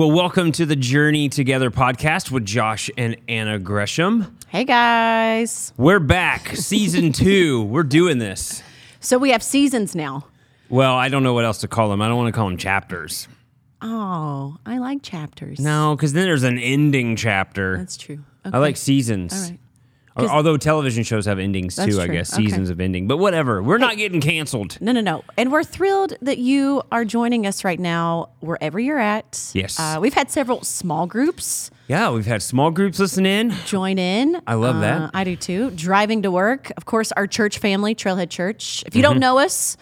Well, welcome to the Journey Together podcast with Josh and Anna Gresham. Hey guys. We're back, season two. We're doing this. So we have seasons now. Well, I don't know what else to call them. I don't want to call them chapters. Oh, I like chapters. No, because then there's an ending chapter. That's true. I like seasons. All right. Although television shows have endings That's too, I true. guess Okay. seasons of ending. But whatever, we're not getting canceled. No, no, no. And we're thrilled that you are joining us right now, wherever you're at. Yes. Uh, we've had several small groups Yeah, we've had small groups listen in. join in. I love Uh, that. I do too. Driving to work. Of course, our church family, Trailhead Church. If you Mm-hmm. don't know us,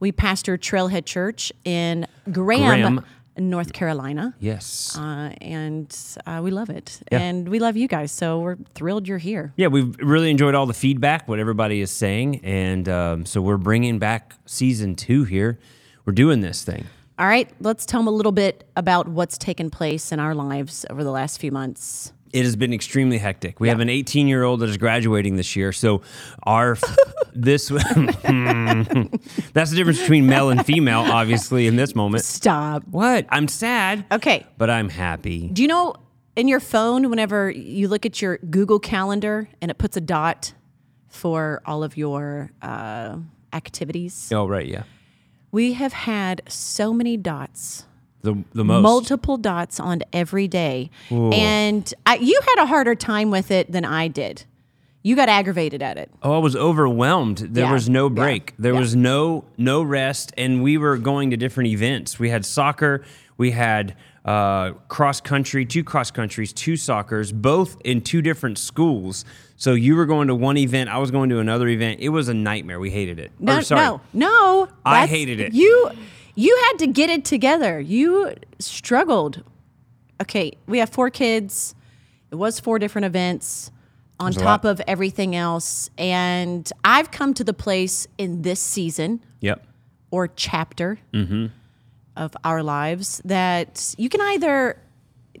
we pastor Trailhead Church in Graham, Graham. North Carolina. Yes. Uh, and uh, we love it. Yeah. And we love you guys. So we're thrilled you're here. Yeah, we've really enjoyed all the feedback, what everybody is saying, and um, so we're bringing back season two here. We're doing this thing. All right, let's tell them a little bit about what's taken place in our lives over the last few months. It has been extremely hectic. We have an 18 year old that is graduating this year, so our this that's the difference between male and female, obviously, in this moment. Stop. What? I'm sad, Okay. but I'm happy. Do you know in your phone, whenever you look at your Google Calendar and it puts a dot for all of your uh, activities? Oh, right, yeah, We have had so many dots. The the most. multiple dots on every day. And I, you had a harder time with it than I did. You got aggravated at it. Oh, I was overwhelmed. There Yeah, was no yeah, break. There yeah. was no no rest, and we were going to different events. We had soccer. We had uh, cross country, two cross countries, two soccers, both in two different schools. So you were going to one event, I was going to another event. It was a nightmare. We hated it. No, Or, sorry. no, no. I hated it. You you had to get it together. You struggled. Okay, we have four kids. It was four different events on top lot. of everything else. And I've come to the place in this season Yep. or chapter Mm-hmm. of our lives that you can either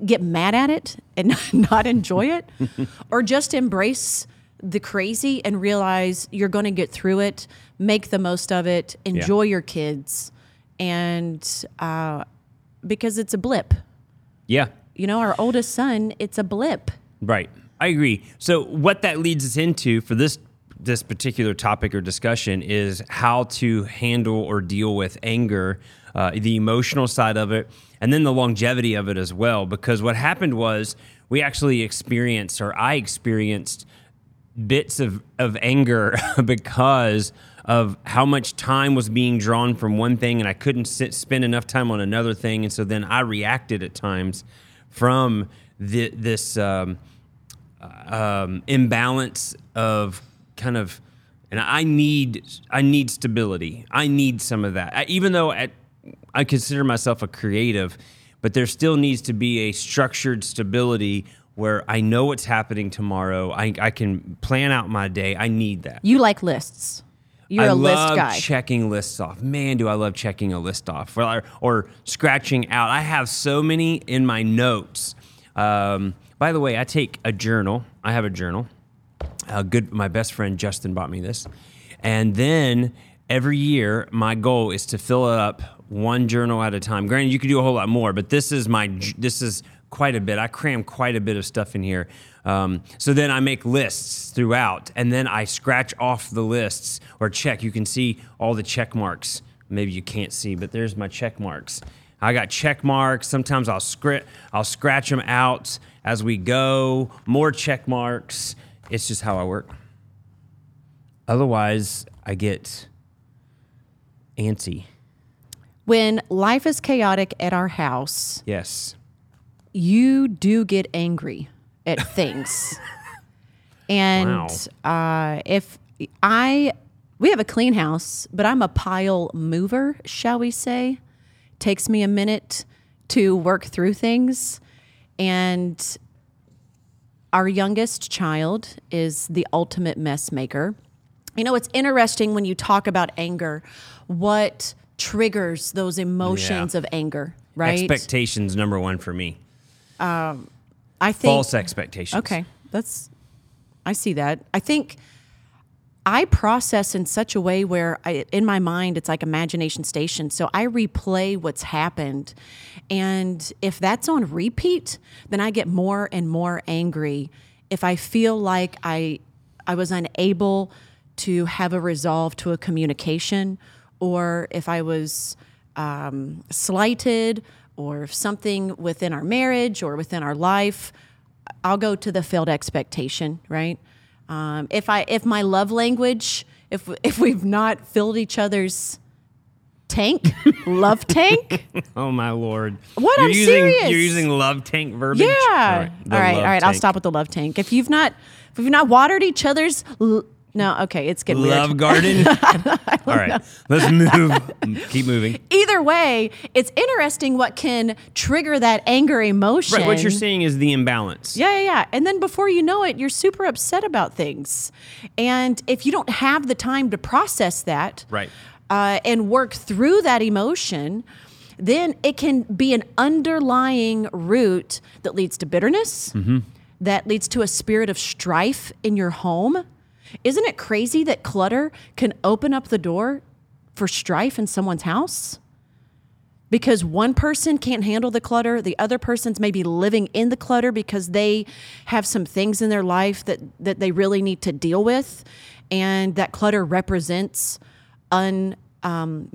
get mad at it and not enjoy it or just embrace the crazy and realize you're going to get through it, make the most of it, enjoy your kids, and uh, because it's a blip. Yeah. You know, our oldest son, it's a blip. Right. I agree. So what that leads us into for this this particular topic or discussion is how to handle or deal with anger, uh, the emotional side of it, and then the longevity of it as well. Because what happened was we actually experienced, or I experienced, bits of, of anger because of how much time was being drawn from one thing and I couldn't sit, spend enough time on another thing. And so then I reacted at times from the, this um, um, imbalance of kind of, and I need, I need stability. I need some of that. I, even though at, I consider myself a creative, but there still needs to be a structured stability where I know what's happening tomorrow. I, I can plan out my day. I need that. You like lists. You're I a list love guy. checking lists off. Man, do I love checking a list off or, or scratching out. I have so many in my notes. Um, by the way, I take a journal. I have a journal. Uh, good. My best friend Justin bought me this, and then every year my goal is to fill it up one journal at a time. Granted, you could do a whole lot more, but this is my this is quite a bit. I cram quite a bit of stuff in here. Um, so then I make lists throughout, and then I scratch off the lists or check. You can see all the check marks. Maybe you can't see, but there's my check marks. I got check marks. Sometimes I'll scr- I'll scratch them out as we go. More check marks. It's just how I work. Otherwise, I get antsy. when life is chaotic at our house, Yes. You do get angry at things. and uh, if I, we have a clean house, but I'm a pile mover, shall we say. Takes me a minute to work through things. And our youngest child is the ultimate mess maker. You know, it's interesting when you talk about anger, what triggers those emotions Yeah. of anger, right? Expectations number one for me. I think False expectations. Okay, that's I see that. I think I process in such a way where I, in my mind it's like imagination station. So I replay what's happened. And if that's on repeat, then I get more and more angry. If I feel like I I was unable to have a resolve to a communication, or if I was um, slighted, or if something within our marriage or within our life, I'll go to the failed expectation, right? Um, if I if my love language, if if we've not filled each other's tank, love tank. Oh my lord! What? You're I'm using, serious. You're using love tank verbiage. Yeah. All All right. right. the All right. I'll stop with the love tank. If you've not if you've not watered each other's no, okay, it's getting Love weird. garden. All right, let's move. Keep moving. Either way, it's interesting what can trigger that anger emotion. Right. What you're seeing is the imbalance. Yeah, yeah, yeah. And then before you know it, you're super upset about things. And if you don't have the time to process that, Right. uh, and work through that emotion, then it can be an underlying root that leads to bitterness, that leads to a spirit of strife in your home. Isn't it crazy that clutter can open up the door for strife in someone's house? Because one person can't handle the clutter, the other person's maybe living in the clutter because they have some things in their life that, that they really need to deal with. And that clutter represents unmet, um,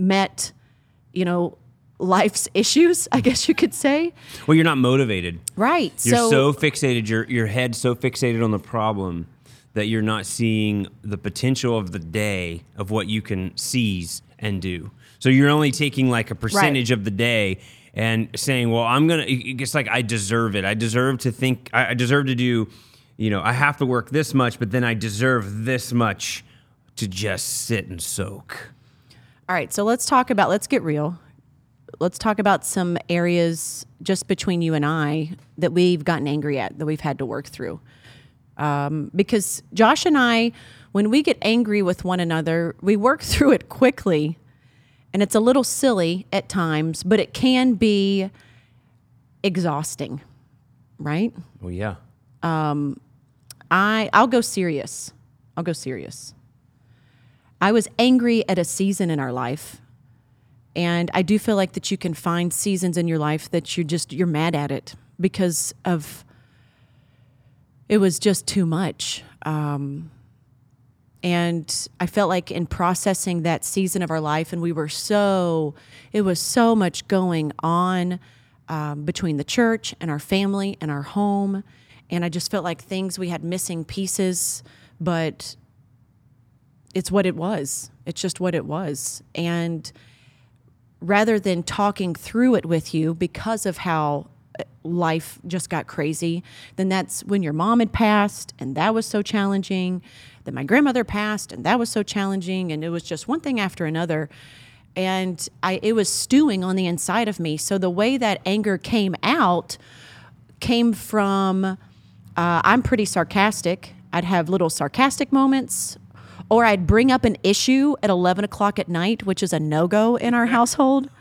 you know, life's issues, I guess you could say. Well, you're not motivated. Right. You're so, fixated. Your your head's so fixated on the problem that you're not seeing the potential of the day of what you can seize and do. So you're only taking like a percentage of the day and saying, "Well, I'm gonna." It's like I deserve it. I deserve to think. I I deserve to do. You know, I have to work this much, but then I deserve this much to just sit and soak. All right, so let's talk about let's get real. Let's talk about some areas just between you and I that we've gotten angry at, that we've had to work through. Um, because Josh and I, when we get angry with one another, we work through it quickly, and it's a little silly at times, but it can be exhausting, right? Well, yeah. Um, I I'll go serious. I'll go serious. I was angry at a season in our life. And I do feel like that you can find seasons in your life that you're just you're mad at it because of it was just too much. Um, and I felt like in processing that season of our life, and we were so, it was so much going on um, between the church and our family and our home. And I just felt like things we had missing pieces, but it's what it was. It's just what it was. And rather than talking through it with you because of how life just got crazy, then that's when your mom had passed and that was so challenging. Then my grandmother passed and that was so challenging. And it was just one thing after another. And I, it was stewing on the inside of me. So the way that anger came out came from uh, I'm pretty sarcastic. I'd have little sarcastic moments, or I'd bring up an issue at 11 o'clock at night, which is a no go in our household.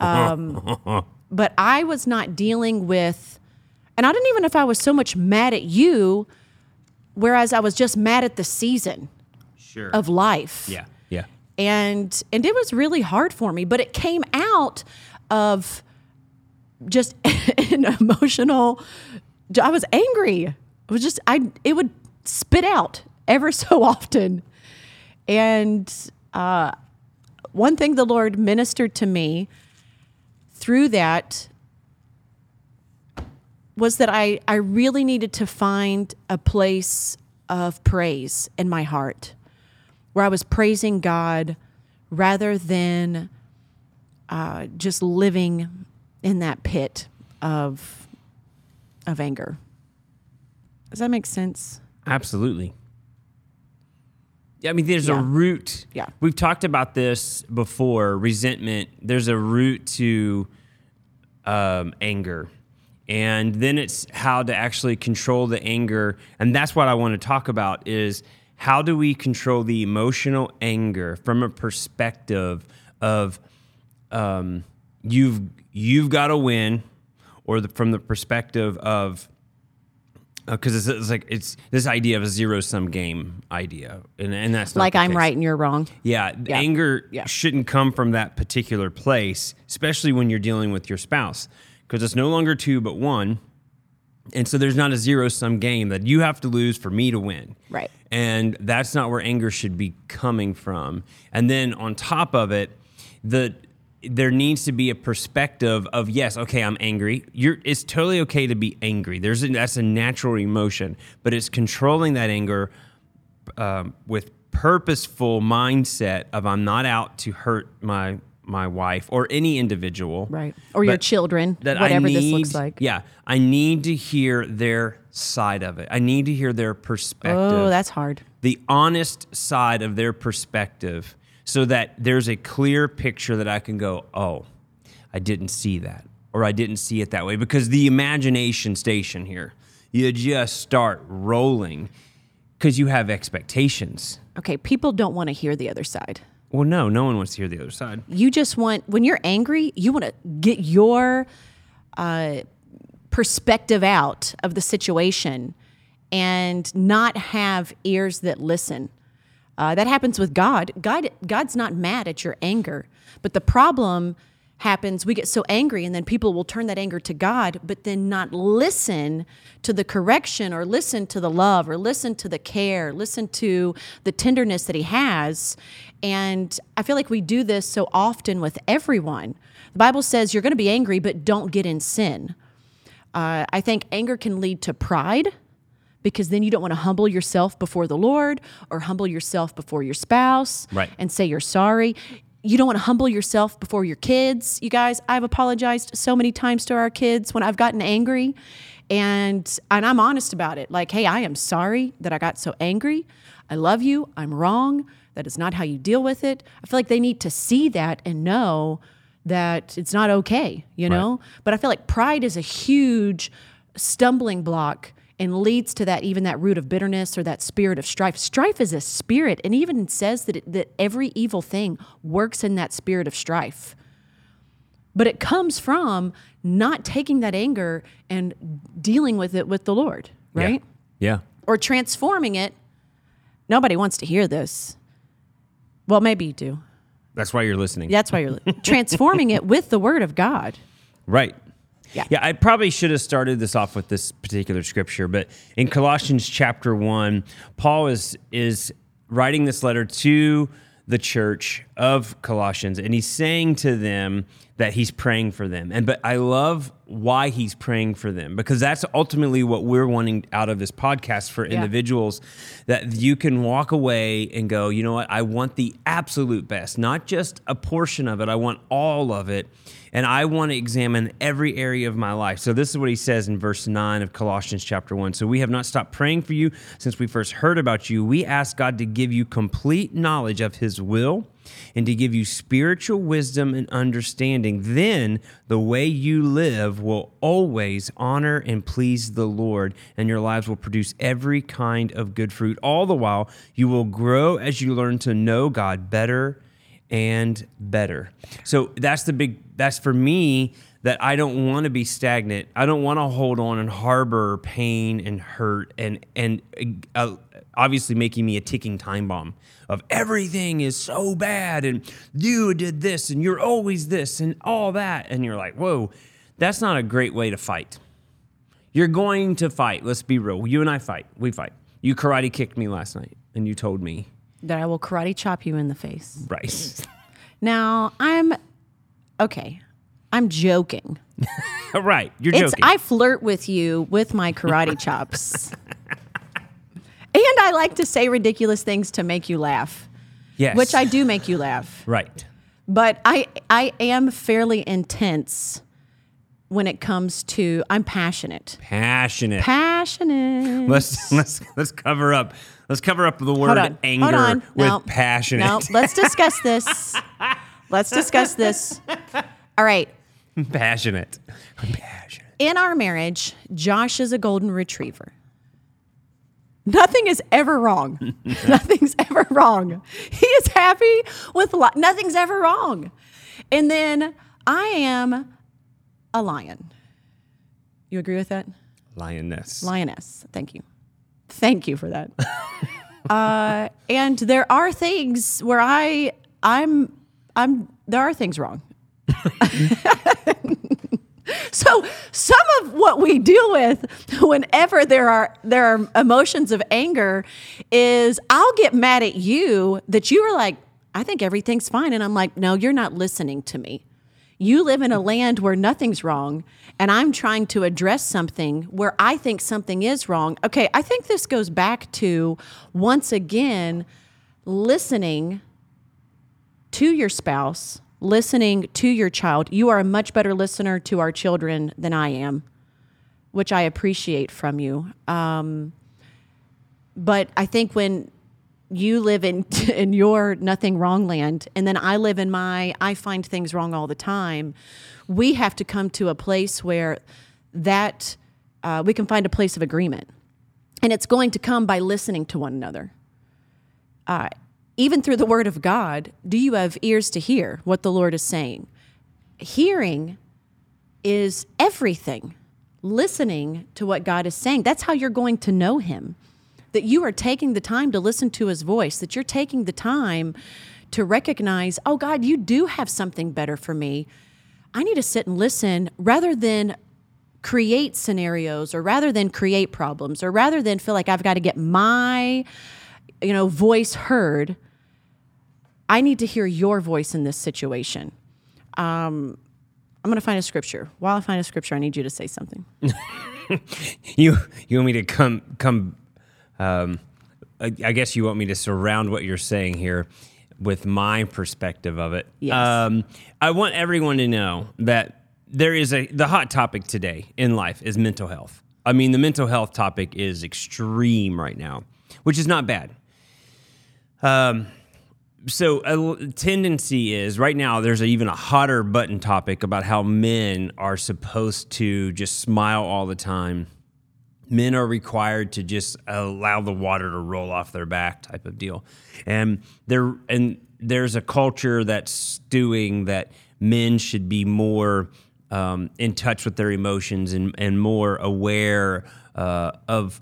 Um, but I was not dealing with, and I didn't even know if I was so much mad at you, whereas I was just mad at the season Sure. of life yeah. Yeah. and and it was really hard for me but it came out of just an emotional i was angry it was just i it would spit out ever so often and uh, one thing the lord ministered to me through that was that I, I really needed to find a place of praise in my heart where I was praising God rather than uh, just living in that pit of of anger. Does that make sense? Absolutely. Yeah, I mean, there's Yeah. a root. Yeah. We've talked about this before resentment. There's a root to um, anger. And then it's how to actually control the anger. And that's what I want to talk about is how do we control the emotional anger from a perspective of um, you've you've got to win, or the, from the perspective of Oh, because it's, it's like it's this idea of a zero sum game idea, and and that's not Like I'm case. right and you're wrong. Yeah, anger Yeah. shouldn't come from that particular place, especially when you're dealing with your spouse, because it's no longer two but one, and so there's not a zero sum game that you have to lose for me to win. Right. And that's not where anger should be coming from. And then on top of it, the there needs to be a perspective of yes, okay, I'm angry. You're it's totally okay to be angry. There's a, that's a natural emotion, but it's controlling that anger um, with purposeful mindset of I'm not out to hurt my my wife or any individual, Right. Or your children, that I whatever this need- looks like. Yeah, I need to hear their side of it. I need to hear their perspective Oh, that's hard. the honest side of their perspective so that there's a clear picture that I can go, oh, I didn't see that, or I didn't see it that way. Because the imagination station here, you just start rolling because you have expectations. Okay, people don't want to hear the other side. Well, no, no one wants to hear the other side. You just want when you're angry, you want to get your uh, perspective out of the situation and not have ears that listen. Uh, that happens with God. God. God's not mad at your anger, but the problem happens. We get so angry, and then people will turn that anger to God, but then not listen to the correction, or listen to the love, or listen to the care, listen to the tenderness that He has. And I feel like we do this so often with everyone. The Bible says you're going to be angry, but don't get in sin. Uh, I think anger can lead to pride because then you don't want to humble yourself before the Lord or humble yourself before your spouse Right. and say you're sorry. You don't want to humble yourself before your kids. You guys, I've apologized so many times to our kids when I've gotten angry and and I'm honest about it. Like, hey, I am sorry that I got so angry. I love you. I'm wrong. That is not how you deal with it. I feel like they need to see that and know that it's not okay, you know? But I feel like pride is a huge stumbling block and leads to that even that root of bitterness or that spirit of strife. Strife is a spirit, and even says that it, that every evil thing works in that spirit of strife. But it comes from not taking that anger and dealing with it with the Lord, right? Yeah. Or transforming it. Nobody wants to hear this. Well, maybe you do. That's why you're listening. That's why you're transforming it with the Word of God. Right. Yeah. Yeah, I probably should have started this off with this particular scripture, but in Colossians chapter 1, Paul is is writing this letter to the church of Colossians and he's saying to them that he's praying for them. And but I love why he's praying for them because that's ultimately what we're wanting out of this podcast for individuals that you can walk away and go, "You know what? I want the absolute best, not just a portion of it. I want all of it." and I want to examine every area of my life. So this is what he says in verse 9 of Colossians chapter 1. So we have not stopped praying for you since we first heard about you. We ask God to give you complete knowledge of his will and to give you spiritual wisdom and understanding. Then the way you live will always honor and please the Lord, and your lives will produce every kind of good fruit. All the while, you will grow as you learn to know God better and better. So that's the big that's for me that I don't want to be stagnant. I don't want to hold on and harbor pain and hurt and and uh, obviously making me a ticking time bomb of everything is so bad and you did this and you're always this and all that and you're like, "Whoa, that's not a great way to fight." You're going to fight. Let's be real. You and I fight. We fight. You karate kicked me last night and you told me, That I will karate chop you in the face. right. Now, I'm okay. I'm joking. right. You're It's joking. I flirt with you with my karate chops. I like to say ridiculous things to make you laugh, yes. which I do make you laugh. Right. But I I am fairly intense when it comes to I'm passionate. Passionate. Passionate. let's let's let's cover up. Let's cover up the word anger Hold on. with No. passionate. No, let's discuss this. Let's discuss this. All right. passionate. I'm passionate. In our marriage, Josh is a golden retriever. Nothing is ever wrong. Nothing's ever wrong. He is happy with li- nothing's ever wrong. And then I am a lion. You agree with that? Lioness. Lioness. Thank you. Thank you for that. uh, and there are things where I I'm I'm there are things wrong. So some of what we deal with whenever there are there are emotions of anger is I'll get mad at you that you are like I think everything's fine and I'm like no you're not listening to me. You live in a land where nothing's wrong, and I'm trying to address something where I think something is wrong. Okay, I think this goes back to once again listening to your spouse, listening to your child. You are a much better listener to our children than I am, which I appreciate from you. Um, but I think when you live in in your nothing wrong land and then I live in my I find things wrong all the time. We have to come to a place where that uh, we can find a place of agreement, and it's going to come by listening to one another. Uh, even through the Word of God, do you have ears to hear what the Lord is saying? Hearing is everything. Listening to what God is saying, that's how you're going to know Him that you are taking the time to listen to his voice, that you're taking the time to recognize, oh God, you do have something better for me. I need to sit and listen rather than create scenarios or rather than create problems or rather than feel like I've got to get my you know voice heard. I need to hear your voice in this situation. Um, I'm going to find a scripture. While I find a scripture, I need you to say something. you you want me to come come um, I, I, guess you want me to surround what you're saying here with my perspective of it. Yes. Um, I want everyone to know that there is a the hot topic today in life is mental health. I mean, the mental health topic is extreme right now, which is not bad. Um, so a tendency is right now there's a, even a hotter button topic about how men are supposed to just smile all the time. Men are required to just allow the water to roll off their back type of deal. And there and there's a culture that's stewing that men should be more um, in touch with their emotions and, and more aware uh, of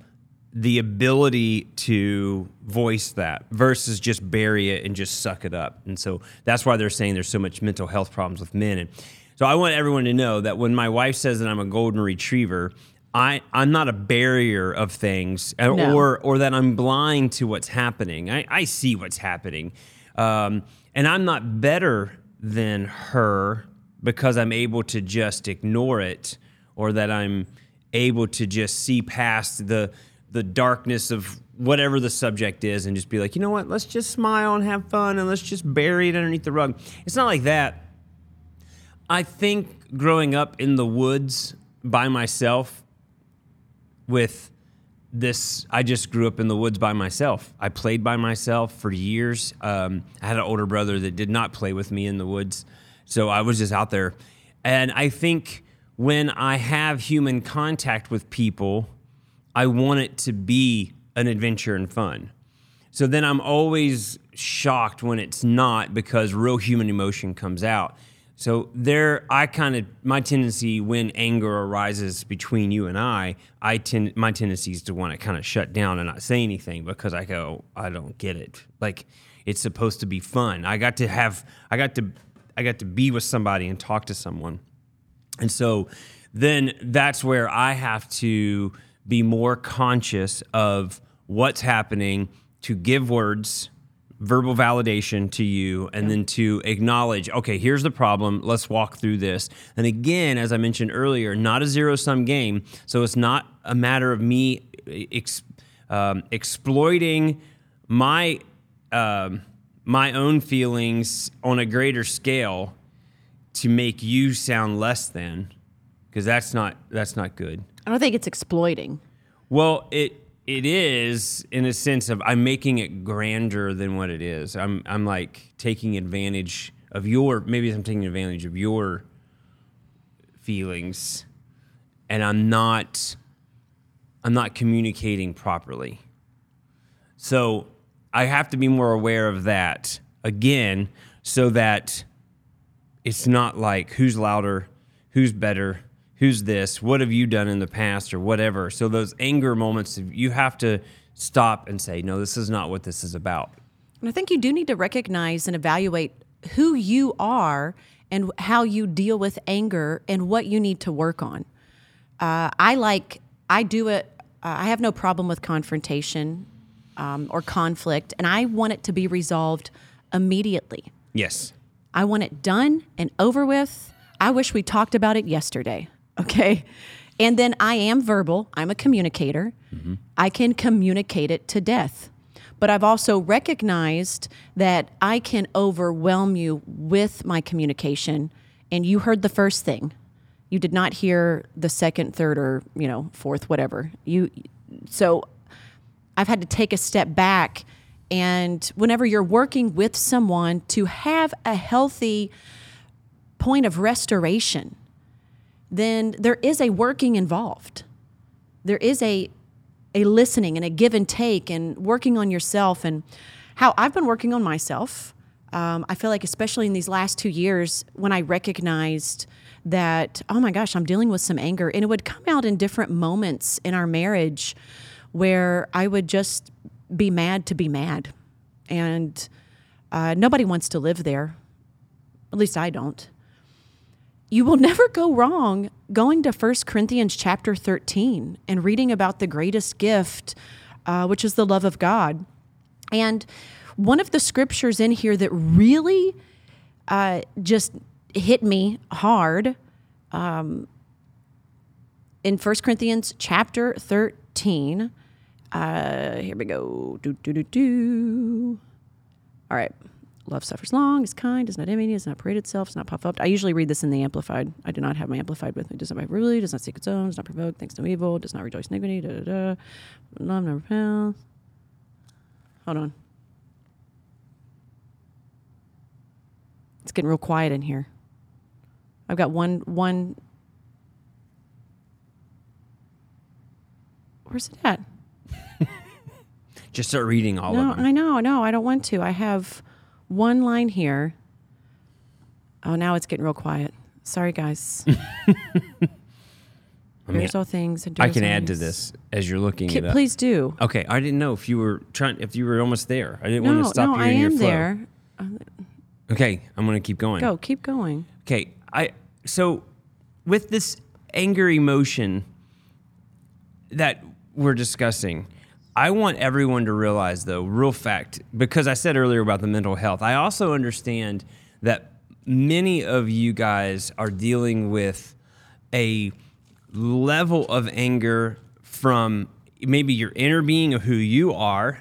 the ability to voice that versus just bury it and just suck it up. And so that's why they're saying there's so much mental health problems with men. And so I want everyone to know that when my wife says that I'm a golden retriever, I, I'm not a barrier of things uh, no. or or that I'm blind to what's happening. I, I see what's happening. Um, and I'm not better than her because I'm able to just ignore it or that I'm able to just see past the the darkness of whatever the subject is and just be like, you know what, let's just smile and have fun and let's just bury it underneath the rug. It's not like that. I think growing up in the woods by myself with this i just grew up in the woods by myself i played by myself for years um, i had an older brother that did not play with me in the woods so i was just out there and i think when i have human contact with people i want it to be an adventure and fun so then i'm always shocked when it's not because real human emotion comes out so there, I kind of my tendency when anger arises between you and I, I tend my tendency is to want to kind of shut down and not say anything because I go, I don't get it. Like it's supposed to be fun. I got to have, I got to, I got to be with somebody and talk to someone, and so then that's where I have to be more conscious of what's happening to give words verbal validation to you and then to acknowledge okay here's the problem. Let's walk through this. And again as i mentioned earlier not a zero sum game. So it's not a matter of me ex, um, exploiting my um, my own feelings on a greater scale to make you sound less than because that's not that's not good i don't think it's exploiting well it it is in a sense of I'm making it grander than what it is. I'm I'm like taking advantage of your maybe I'm taking advantage of your feelings and I'm not I'm not communicating properly. So I have to be more aware of that again so that it's not like who's louder, who's better, who's this? What have you done in the past or whatever? So those anger moments, you have to stop and say, no, this is not what this is about. And I think you do need to recognize and evaluate who you are and how you deal with anger and what you need to work on. Uh, I like, I do it, uh, I have no problem with confrontation um, or conflict, and I want it to be resolved immediately. Yes. I want it done and over with. I wish we talked about it yesterday. Okay. And then I am verbal, I'm a communicator. Mm-hmm. I can communicate it to death. But I've also recognized that I can overwhelm you with my communication. And you heard the first thing. You did not hear the second, third, or you know, fourth, whatever. You so I've had to take a step back and whenever you're working with someone to have a healthy point of restoration then there is a working involved. There is a a listening and a give and take and working on yourself and how I've been working on myself. Um, I feel like, especially in these last two years, when I recognized that, oh my gosh, I'm dealing with some anger, and it would come out in different moments in our marriage where I would just be mad to be mad. And uh, nobody wants to live there. At least I don't you will never go wrong going to 1 Corinthians chapter 13 and reading about the greatest gift, uh, which is the love of God. And one of the scriptures in here that really uh, just hit me hard um, in 1 Corinthians chapter 13. Uh, here we go. Do, do, do, do. All right. Love suffers long, is kind, does not envy, does not parade itself, does not puff up. I usually read this in the Amplified. I do not have my Amplified with me. Does not really, does not seek its own, does not provoke, thinks no evil, does not rejoice in iniquity, da da da. Love never fails. Hold on. It's getting real quiet in here. I've got one one. Where's it at? Just start reading all no, of them. I know, no, I don't want to. I have one line here. Oh, now it's getting real quiet. Sorry, guys. Here's all things. I can add to this as you're looking it up. please do. Okay, I didn't know if you were trying if you were almost there. I didn't want to stop no, you I in your am flow. there. Okay, I'm going to keep going. Go, keep going. Okay, I so with this anger emotion that we're discussing, I want everyone to realize though, real fact, because I said earlier about the mental health, I also understand that many of you guys are dealing with a level of anger from maybe your inner being of who you are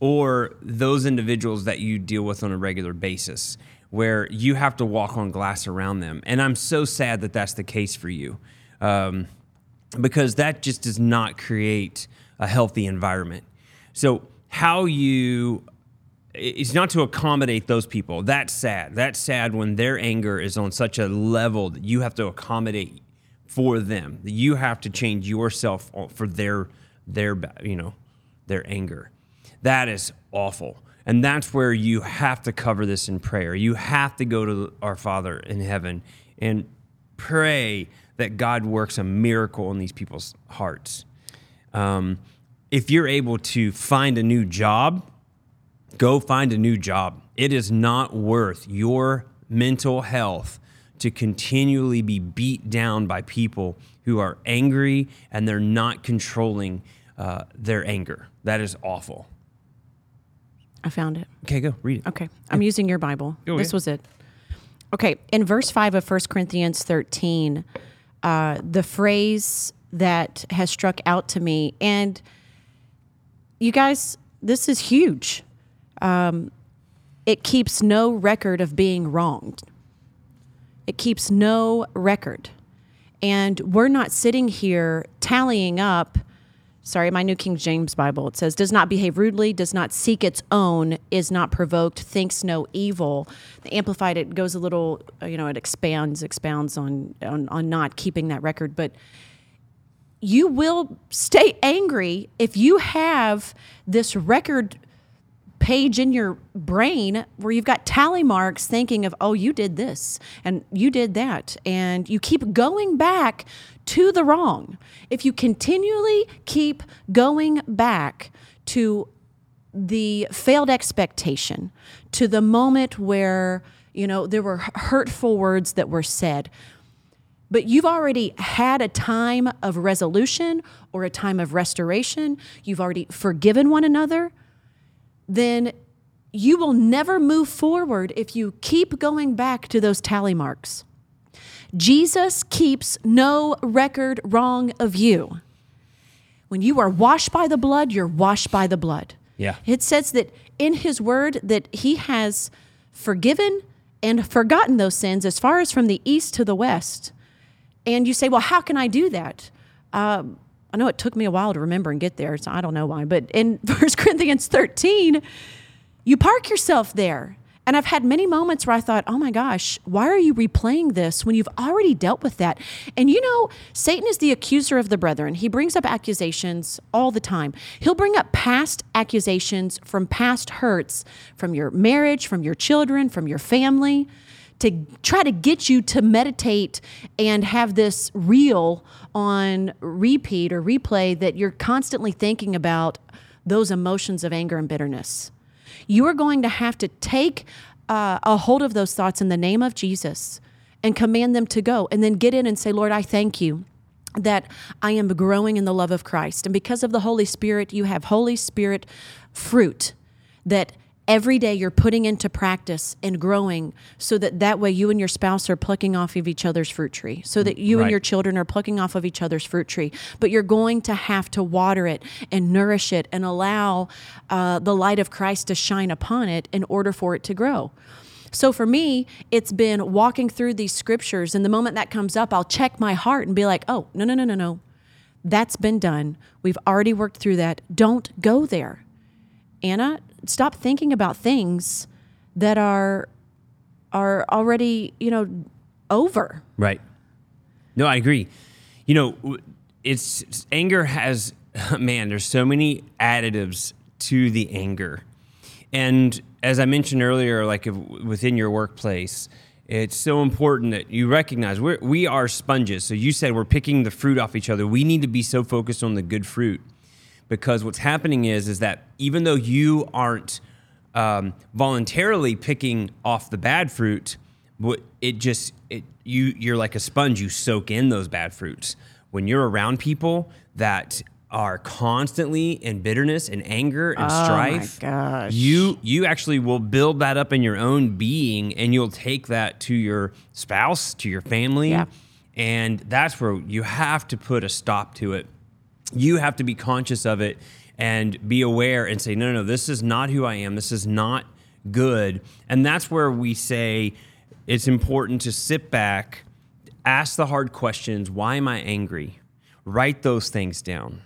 or those individuals that you deal with on a regular basis where you have to walk on glass around them. And I'm so sad that that's the case for you um, because that just does not create a healthy environment. So, how you it's not to accommodate those people. That's sad. That's sad when their anger is on such a level that you have to accommodate for them. That you have to change yourself for their their you know their anger. That is awful. And that's where you have to cover this in prayer. You have to go to our Father in heaven and pray that God works a miracle in these people's hearts. Um, if you're able to find a new job, go find a new job. It is not worth your mental health to continually be beat down by people who are angry and they're not controlling uh, their anger. That is awful. I found it. Okay, go read it. Okay. I'm using your Bible. Go this ahead. was it. Okay. In verse 5 of 1 Corinthians 13, uh, the phrase that has struck out to me, and you guys, this is huge. Um, it keeps no record of being wronged. It keeps no record. And we're not sitting here tallying up. Sorry, my New King James Bible. It says, does not behave rudely, does not seek its own, is not provoked, thinks no evil. The Amplified, it goes a little, you know, it expands, expounds on, on, on not keeping that record. But you will stay angry if you have this record page in your brain where you've got tally marks thinking of, oh, you did this and you did that. And you keep going back to the wrong, if you continually keep going back to the failed expectation, to the moment where, you know, there were hurtful words that were said, but you've already had a time of resolution or a time of restoration, you've already forgiven one another, then you will never move forward if you keep going back to those tally marks. Jesus keeps no record wrong of you. When you are washed by the blood, you're washed by the blood. Yeah. It says that in his word that he has forgiven and forgotten those sins as far as from the east to the west. And you say, well, how can I do that? Um, I know it took me a while to remember and get there, so I don't know why. But in 1 Corinthians 13, you park yourself there. And I've had many moments where I thought, oh my gosh, why are you replaying this when you've already dealt with that? And you know, Satan is the accuser of the brethren. He brings up accusations all the time. He'll bring up past accusations from past hurts, from your marriage, from your children, from your family, to try to get you to meditate and have this reel on repeat or replay that you're constantly thinking about those emotions of anger and bitterness you are going to have to take uh, a hold of those thoughts in the name of Jesus and command them to go. And then get in and say, Lord, I thank you that I am growing in the love of Christ. And because of the Holy Spirit, you have Holy Spirit fruit that every day you're putting into practice and growing so that that way you and your spouse are plucking off of each other's fruit tree so that you Right. and your children are plucking off of each other's fruit tree but you're going to have to water it and nourish it and allow uh, the light of christ to shine upon it in order for it to grow so for me, it's been walking through these scriptures, and the moment that comes up, I'll check my heart and be like, oh, no, no, no, no, no. That's been done. We've already worked through that. Don't go there. Anna, stop thinking about things that are are already, you know, over. Right. No, I agree. You know, it's anger has man. There's so many additives to the anger, and as I mentioned earlier, like if, within your workplace, it's so important that you recognize we're, we are sponges. So you said we're picking the fruit off each other. We need to be so focused on the good fruit because what's happening is is that even though you aren't um, voluntarily picking off the bad fruit, it just it you you're like a sponge. You soak in those bad fruits when you're around people that are constantly in bitterness and anger and strife. gosh. You you actually will build that up in your own being, and you'll take that to your spouse, to your family, Yeah. and that's where you have to put a stop to it you have to be conscious of it and be aware and say, no, no, no, this is not who I am. This is not good. And that's where we say it's important to sit back, ask the hard questions. Why am I angry? Write those things down.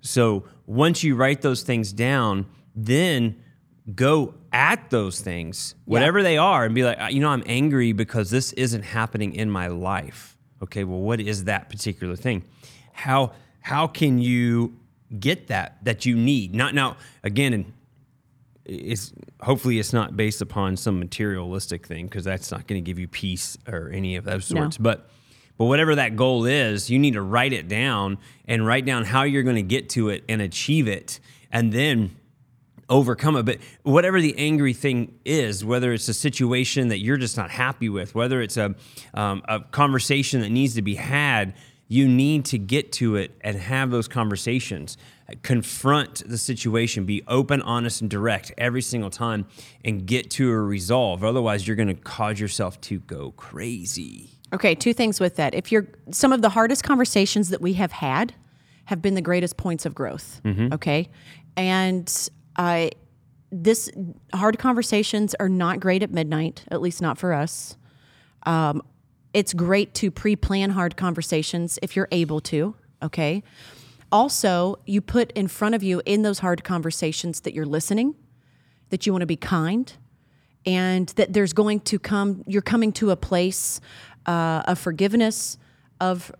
So once you write those things down, then go at those things, whatever they are, and be like, uh, you know, I'm angry because this isn't happening in my life. Okay, well, what is that particular thing? How how can you get that that you need? Not now again, and it's hopefully it's not based upon some materialistic thing because that's not going to give you peace or any of those No. sorts. But but whatever that goal is, you need to write it down and write down how you're going to get to it and achieve it, and then overcome it. But whatever the angry thing is, whether it's a situation that you're just not happy with, whether it's a um, a conversation that needs to be had, you need to get to it and have those conversations. Confront the situation, be open, honest, and direct every single time, and get to a resolve. Otherwise, you're going to cause yourself to go crazy. Okay, two things with that. If you're some of the hardest conversations that we have had have been the greatest points of growth. Okay, and I this hard conversations are not great at midnight, at least not for us. Um, it's great to pre-plan hard conversations if you're able to. Okay. Also, you put in front of you in those hard conversations that you're listening, that you want to be kind, and that there's going to come you're coming to a place uh, of forgiveness of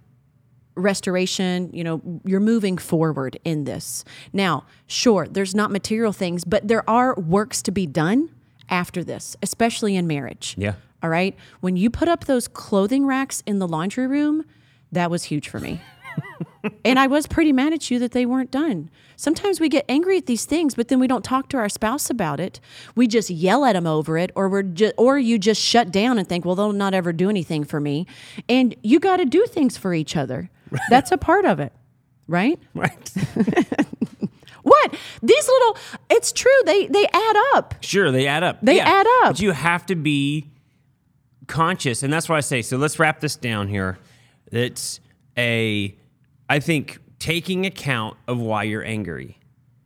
restoration you know you're moving forward in this now sure there's not material things but there are works to be done after this especially in marriage Yeah. All right when you put up those clothing racks in the laundry room That was huge for me. and I was pretty mad at you that they weren't done. Sometimes we get angry at these things, but then we don't talk to our spouse about it. We just yell at them over it, or we're just, or you just shut down and think, well, they'll not ever do anything for me. And you got to do things for each other. Right. That's a part of it, right? Right. what these little? It's true. They they add up. Sure, they add up. They yeah. add up. But you have to be conscious, and that's why I say. So let's wrap this down here. It's a, I think taking account of why you're angry.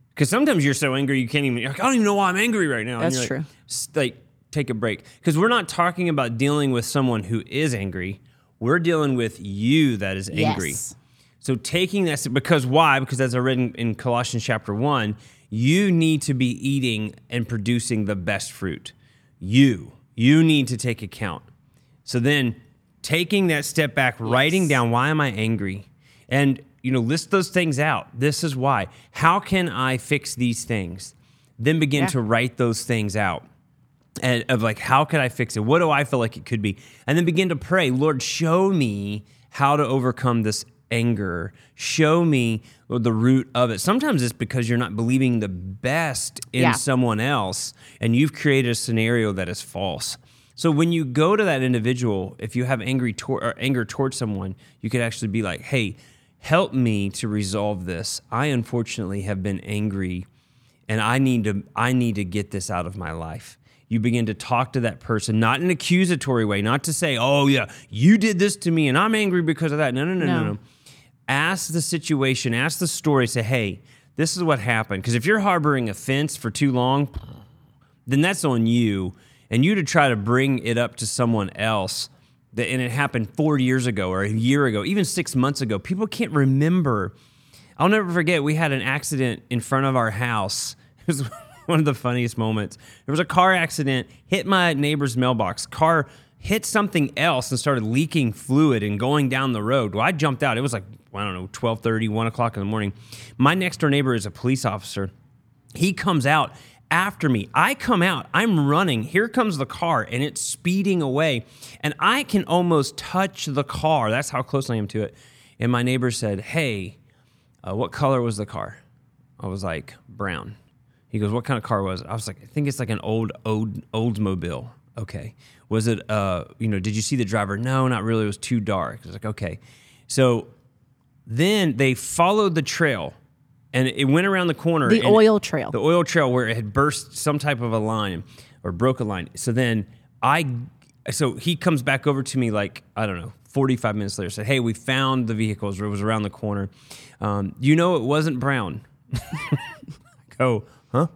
Because sometimes you're so angry you can't even. Like, I don't even know why I'm angry right now. That's true. Like, like take a break because we're not talking about dealing with someone who is angry. We're dealing with you that is angry. Yes. So taking that because why? Because as I read in, in Colossians chapter one, you need to be eating and producing the best fruit. You you need to take account. So then taking that step back, yes. writing down why am I angry, and you know, list those things out. This is why. How can I fix these things? Then begin yeah. to write those things out. And of like, how could I fix it? What do I feel like it could be? And then begin to pray, Lord, show me how to overcome this anger. Show me the root of it. Sometimes it's because you're not believing the best in yeah. someone else and you've created a scenario that is false. So when you go to that individual, if you have angry tor- or anger towards someone, you could actually be like, "Hey, help me to resolve this. I unfortunately have been angry and I need to I need to get this out of my life. You begin to talk to that person, not in an accusatory way, not to say, "Oh yeah, you did this to me and I'm angry because of that." No, no, no, no, no. no. Ask the situation, ask the story, say, "Hey, this is what happened." Because if you're harboring offense for too long, then that's on you. And you to try to bring it up to someone else that, and it happened four years ago or a year ago, even six months ago. People can't remember. I'll never forget. We had an accident in front of our house. It was one of the funniest moments. There was a car accident, hit my neighbor's mailbox. Car hit something else and started leaking fluid and going down the road. Well, I jumped out. It was like, I don't know, 1230, 1 o'clock in the morning. My next door neighbor is a police officer. He comes out after me. I come out, I'm running. Here comes the car, and it's speeding away. And I can almost touch the car. That's how close I am to it. And my neighbor said, Hey, uh, what color was the car? I was like, Brown. He goes, What kind of car was it? I was like, I think it's like an old, old, Oldsmobile. Okay. Was it, uh, you know, did you see the driver? No, not really. It was too dark. I was like, Okay. So then they followed the trail and it went around the corner. The oil trail. The oil trail where it had burst some type of a line or broke a line. So then I, so he comes back over to me like I don't know, 45 minutes later. Said, "Hey, we found the vehicles. It was around the corner. Um, you know, it wasn't brown." go, huh?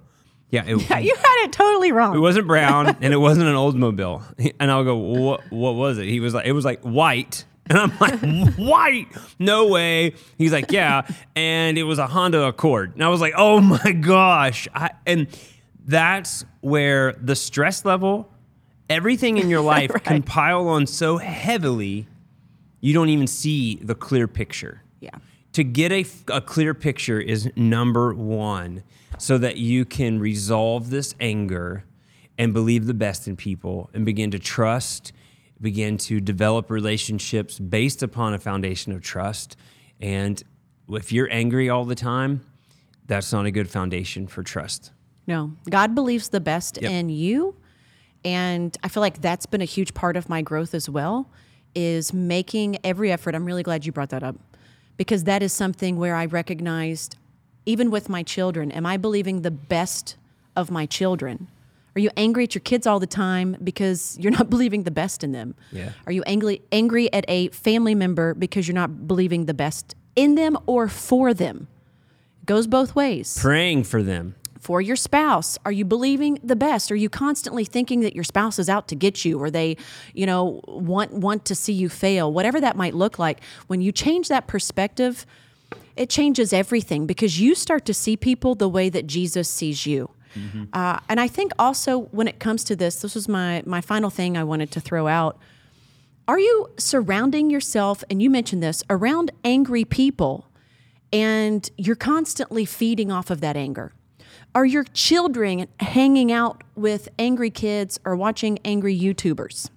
Yeah, it, yeah, you had it totally wrong. It wasn't brown, and it wasn't an Oldsmobile. And I'll go, what? What was it? He was like, it was like white and I'm like, white? No way. He's like, yeah. And it was a Honda Accord. And I was like, oh my gosh. I, and that's where the stress level, everything in your life right. can pile on so heavily, you don't even see the clear picture. Yeah. To get a, a clear picture is number one so that you can resolve this anger and believe the best in people and begin to trust begin to develop relationships based upon a foundation of trust. And if you're angry all the time, that's not a good foundation for trust. No, God believes the best yep. in you. And I feel like that's been a huge part of my growth as well is making every effort. I'm really glad you brought that up because that is something where I recognized even with my children, am I believing the best of my children? Are you angry at your kids all the time because you're not believing the best in them? Yeah. Are you angry angry at a family member because you're not believing the best in them or for them? It goes both ways. Praying for them. For your spouse, are you believing the best? Are you constantly thinking that your spouse is out to get you or they, you know, want want to see you fail? Whatever that might look like. When you change that perspective, it changes everything because you start to see people the way that Jesus sees you. Mm-hmm. Uh, and I think also when it comes to this, this was my my final thing I wanted to throw out. Are you surrounding yourself, and you mentioned this, around angry people, and you're constantly feeding off of that anger? Are your children hanging out with angry kids or watching angry YouTubers?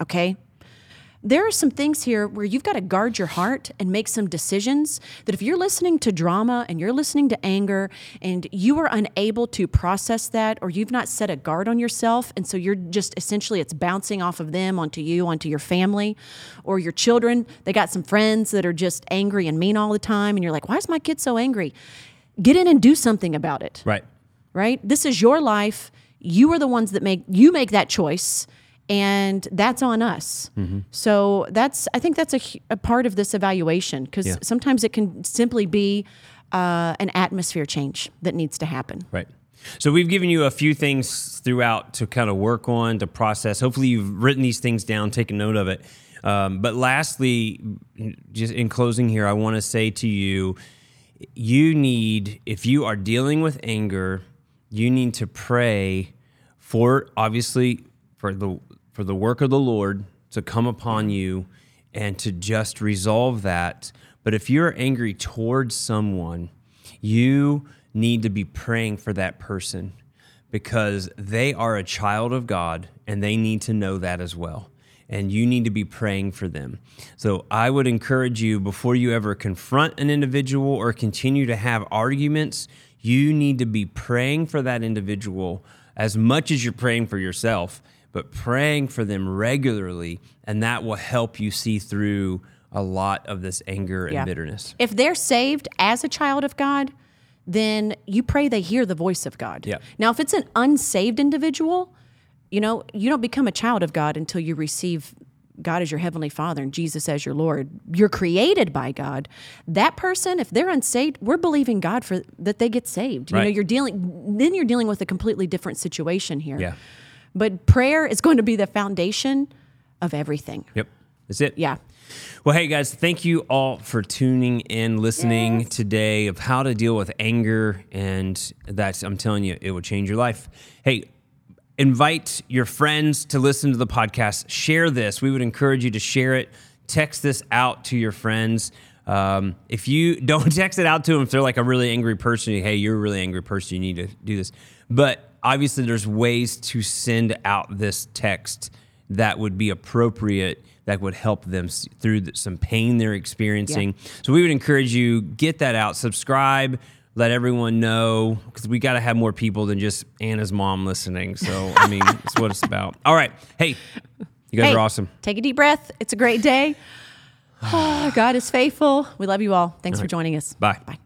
Okay. there are some things here where you've got to guard your heart and make some decisions that if you're listening to drama and you're listening to anger and you are unable to process that or you've not set a guard on yourself and so you're just essentially it's bouncing off of them onto you onto your family or your children they got some friends that are just angry and mean all the time and you're like why is my kid so angry get in and do something about it Right. right? This is your life. You are the ones that make you make that choice, and that's on us. Mm-hmm. So that's I think that's a, a part of this evaluation because Yeah. sometimes it can simply be uh, an atmosphere change that needs to happen. Right. So we've given you a few things throughout to kind of work on, to process. Hopefully, you've written these things down, taken note of it. Um, but lastly, just in closing here, I want to say to you, you need, if you are dealing with anger, you need to pray for obviously for the for the work of the Lord to come upon you and to just resolve that. But if you're angry towards someone, you need to be praying for that person because they are a child of God and they need to know that as well. And you need to be praying for them. So I would encourage you before you ever confront an individual or continue to have arguments, you need to be praying for that individual as much as you're praying for yourself, but praying for them regularly. And that will help you see through a lot of this anger and Yeah. bitterness. If they're saved as a child of God, then you pray they hear the voice of God. Yeah. Now, if it's an unsaved individual, you know, you don't become a child of God until you receive God as your heavenly Father and Jesus as your Lord. You're created by God. That person, if they're unsaved, we're believing God for that they get saved. You know, you're dealing then you're dealing with a completely different situation here. Yeah. But prayer is going to be the foundation of everything. Yep. That's it. Yeah. Well, hey guys, thank you all for tuning in, listening today of how to deal with anger, and that's I'm telling you, it will change your life. Hey, invite your friends to listen to the podcast. Share this. We would encourage you to share it. Text this out to your friends. Um, if you don't text it out to them, if they're like a really angry person, hey, you're a really angry person, you need to do this. But obviously, there's ways to send out this text that would be appropriate that would help them through some pain they're experiencing. So we would encourage you get that out, subscribe, let everyone know because we got to have more people than just Anna's mom listening. So I mean, it's what it's about. All right, hey, you guys Hey, are awesome. Take a deep breath. It's a great day. Oh, God is faithful. We love you all. Thanks for joining us. Bye. Bye.